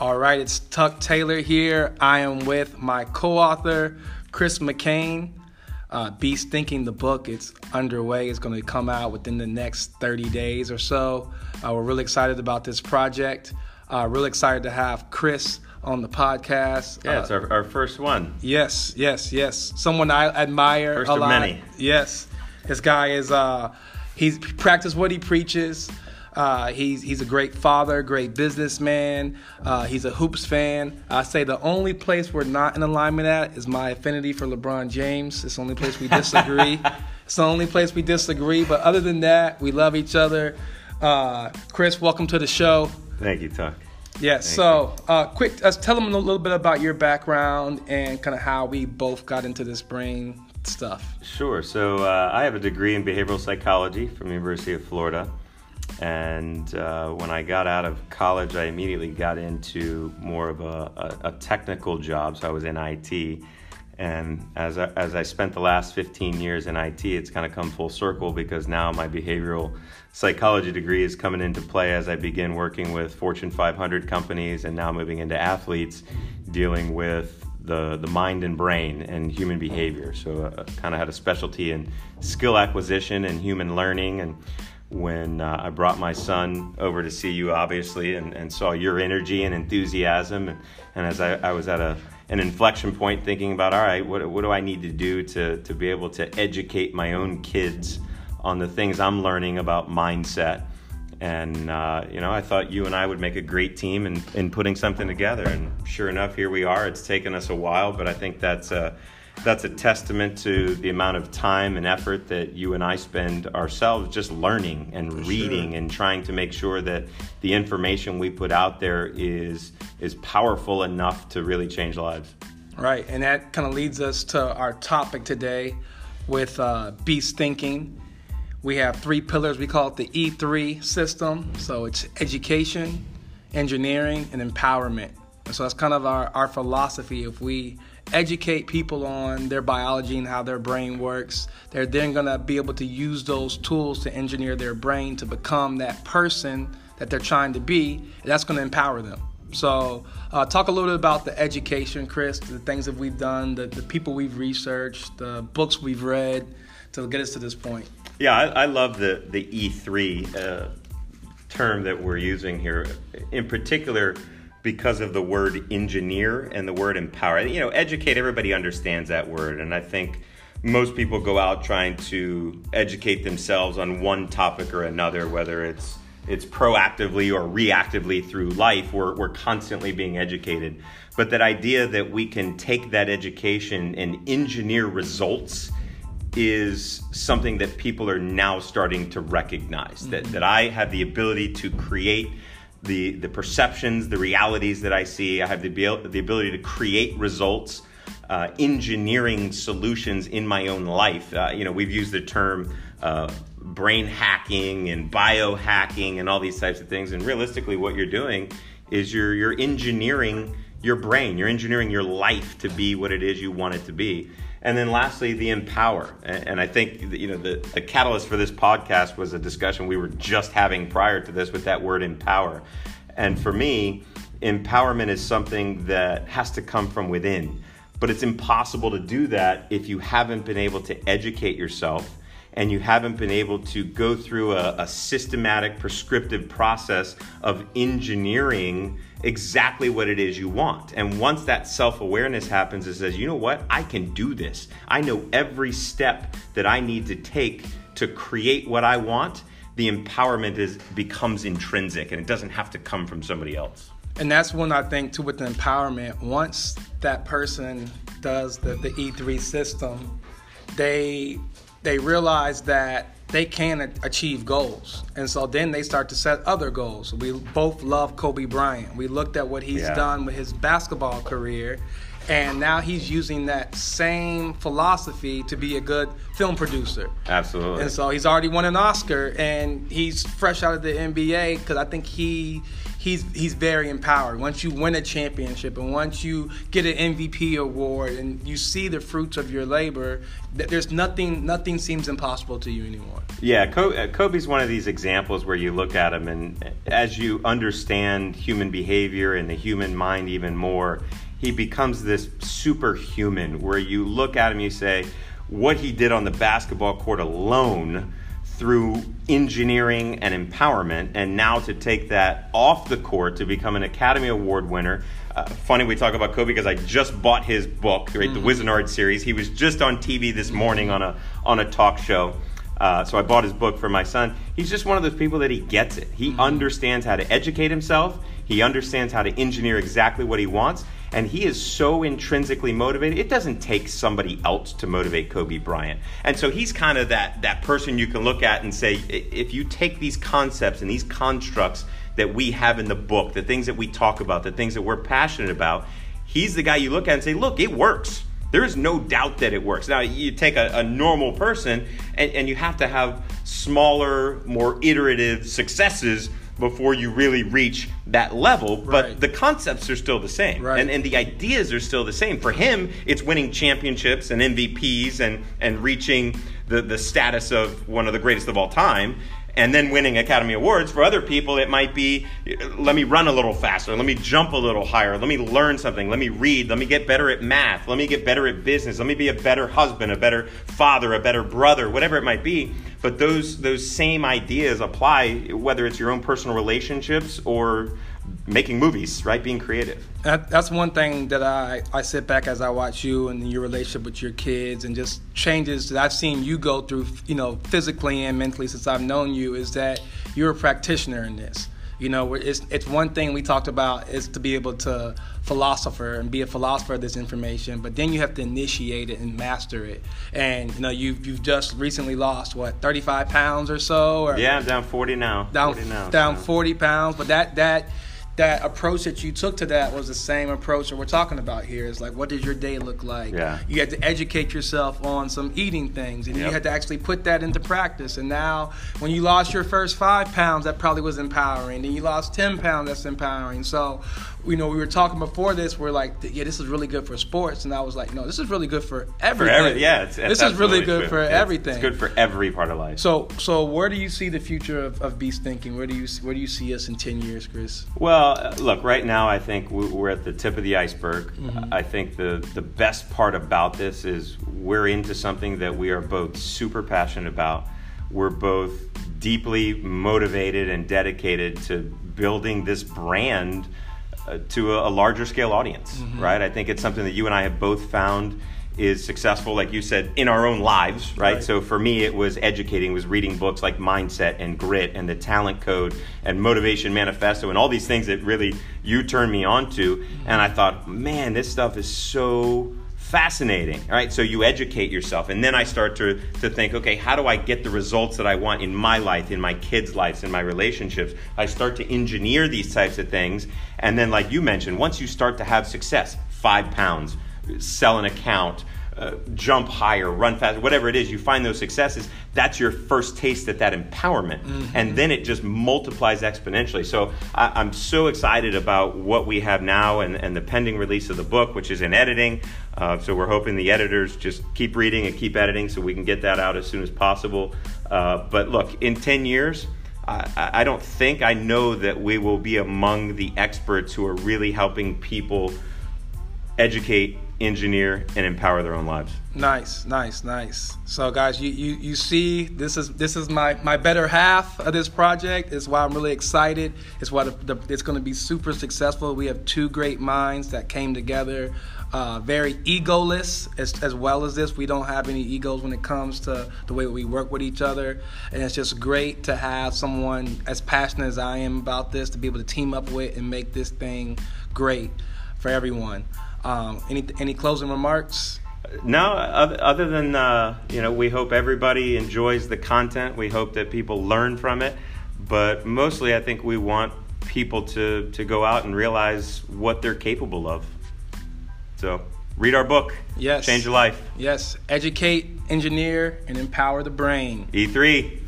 All right, it's Tuck Taylor here. I am with my co author, Chris McCain. Uh, Beast Thinking, the book, it's underway. It's going to come out within the next 30 days or so. Uh, we're really excited about this project. Uh, really excited to have Chris on the podcast. Yeah, it's our, our first one. Yes, yes, yes. Someone I admire First a of lot. many. Yes, this guy is. Uh, he's practiced what he preaches. Uh, he's he's a great father, great businessman. Uh, he's a hoops fan. I say the only place we're not in alignment at is my affinity for LeBron James. It's the only place we disagree. it's the only place we disagree. But other than that, we love each other. Uh, Chris, welcome to the show. Thank you, Tuck. Yes. Thank so, uh, quick, uh, tell them a little bit about your background and kind of how we both got into this brain stuff. Sure. So uh, I have a degree in behavioral psychology from the University of Florida. And uh, when I got out of college, I immediately got into more of a, a, a technical job. So I was in IT. And as I, as I spent the last 15 years in IT, it's kind of come full circle because now my behavioral psychology degree is coming into play as I begin working with Fortune 500 companies and now moving into athletes dealing with the, the mind and brain and human behavior. So I kind of had a specialty in skill acquisition and human learning. And when uh, I brought my son over to see you, obviously, and, and saw your energy and enthusiasm, and, and as I, I was at a an inflection point thinking about all right what, what do i need to do to, to be able to educate my own kids on the things i'm learning about mindset? And uh, you know i thought you and i would make a great team in, in putting something together. And sure enough here we are. It's taken us a while but i think that's a that's a testament to the amount of time and effort that you and I spend ourselves just learning and For reading sure. and trying to make sure that the information we put out there is is powerful enough to really change lives. Right. And that kind of leads us to our topic today with uh, beast thinking. We have three pillars. We call it the E3 system. So it's education, engineering, and empowerment. And so that's kind of our, our philosophy. If we educate people on their biology and how their brain works, they're then going to be able to use those tools to engineer their brain to become that person that they're trying to be. That's going to empower them. So, uh, talk a little bit about the education, Chris, the things that we've done, the, the people we've researched, the books we've read to get us to this point. Yeah, I, I love the the E3 uh, term that we're using here, in particular because of the word engineer and the word empower. You know, educate. Everybody understands that word, and I think most people go out trying to educate themselves on one topic or another, whether it's it's proactively or reactively through life. We're we're constantly being educated, but that idea that we can take that education and engineer results is something that people are now starting to recognize that, mm-hmm. that I have the ability to create the, the perceptions, the realities that I see. I have the, the ability to create results, uh, engineering solutions in my own life. Uh, you know, we've used the term uh, brain hacking and biohacking and all these types of things. And realistically, what you're doing is you're, you're engineering your brain, you're engineering your life to be what it is you want it to be. And then lastly, the empower. And, I think you know the, the catalyst for this podcast was a discussion we were just having prior to this with that word empower. And for me, empowerment is something that has to come from within. But it's impossible to do that if you haven't been able to educate yourself and you haven't been able to go through a, a systematic, prescriptive process of engineering exactly what it is you want. And once that self awareness happens, it says, you know what? I can do this. I know every step that I need to take to create what I want. The empowerment is becomes intrinsic and it doesn't have to come from somebody else. And that's when I think too with the empowerment, once that person does the, the E3 system, they they realize that they can achieve goals. And so then they start to set other goals. We both love Kobe Bryant. We looked at what he's Yeah. done with his basketball career. And now he's using that same philosophy to be a good film producer. Absolutely. And so he's already won an Oscar, and he's fresh out of the NBA because I think he he's he's very empowered. Once you win a championship and once you get an MVP award and you see the fruits of your labor, there's nothing nothing seems impossible to you anymore. Yeah, uh, Kobe's one of these examples where you look at him and as you understand human behavior and the human mind even more, he becomes this superhuman where you look at him you say what he did on the basketball court alone through engineering and empowerment, and now to take that off the court to become an Academy Award winner. Uh, funny we talk about Kobe because I just bought his book, right, mm-hmm. the Wizenard series. He was just on TV this morning on a on a talk show. Uh, so I bought his book for my son. He's just one of those people that he gets it. He mm-hmm. understands how to educate himself. He understands how to engineer exactly what he wants, and he is so intrinsically motivated. It doesn't take somebody else to motivate Kobe Bryant. And so he's kind of that that person you can look at and say if you take these concepts and these constructs that we have in the book, the things that we talk about, the things that we're passionate about, he's the guy you look at and say, "Look, it works." There is no doubt that it works. Now, you take a, a normal person and, and you have to have smaller, more iterative successes before you really reach that level. But right. the concepts are still the same. Right. And, and the ideas are still the same. For him, it's winning championships and MVPs and, and reaching the, the status of one of the greatest of all time and then winning Academy Awards. For other people, it might be let me run a little faster, let me jump a little higher, let me learn something, let me read, let me get better at math, let me get better at business, let me be a better husband, a better father, a better brother, whatever it might be. But those those same ideas apply whether it's your own personal relationships or making movies, right? Being creative. That, that's one thing that I, I sit back as I watch you and your relationship with your kids and just changes that I've seen you go through, you know, physically and mentally since I've known you is that you're a practitioner in this. You know, it's it's one thing we talked about is to be able to philosopher and be a philosopher of this information, but then you have to initiate it and master it. And you know, you've you've just recently lost what 35 pounds or so. Or yeah, I'm down 40 now. Down 40 now, down so. 40 pounds, but that that that approach that you took to that was the same approach that we're talking about here. Is like, what does your day look like? Yeah. You had to educate yourself on some eating things, and yep. you had to actually put that into practice. And now, when you lost your first five pounds, that probably was empowering. Then you lost ten pounds, that's empowering. So, you know, we were talking before this. We're like, yeah, this is really good for sports, and I was like, no, this is really good for everything. For every, yeah, it's, this is really good true. for it's, everything. It's good for every part of life. So, so where do you see the future of, of Beast Thinking? Where do you where do you see us in ten years, Chris? Well, look, right now, I think we're at the tip of the iceberg. Mm-hmm. I think the the best part about this is we're into something that we are both super passionate about. We're both deeply motivated and dedicated to building this brand uh, to a, a, larger scale audience, mm-hmm. right? I think it's something that you and I have both found is successful, like you said, in our own lives, right? right? So for me, it was educating, was reading books like Mindset and Grit and the Talent Code and Motivation Manifesto and all these things that really you turned me on to. Mm-hmm. And I thought, man, this stuff is so fascinating right? So you educate yourself and then i start to, to think okay how do i get the results that i want in my life in my kids lives in my relationships? I start to engineer these types of things and then like you mentioned once you start to have success five pounds sell an account uh, jump higher, run faster, whatever it is, you find those successes, that's your first taste at that empowerment. Mm-hmm. And then it just multiplies exponentially. So I, am so excited about what we have now and, and, the pending release of the book, which is in editing. Uh, so we're hoping the editors just keep reading and keep editing so we can get that out as soon as possible. Uh, but look, in 10 years, I, I don't think I know that we will be among the experts who are really helping people educate engineer, and empower their own lives. Nice, nice, nice. So, guys, you, you, you see, this is this is my, my better half of this project. It's why I'm really excited. It's why the, the, it's going to be super successful. We have two great minds that came together, uh, very egoless as, as well as this. We don't have any egos when it comes to the way we work with each other, and it's just great to have someone as passionate as I am about this to be able to team up with and make this thing great for everyone. Um, any any closing remarks? No, other than uh, you know, we hope everybody enjoys the content. We hope that people learn from it, but mostly, I think we want people to to go out and realize what they're capable of. So, read our book. Yes. Change your life. Yes. Educate, engineer, and empower the brain. E3.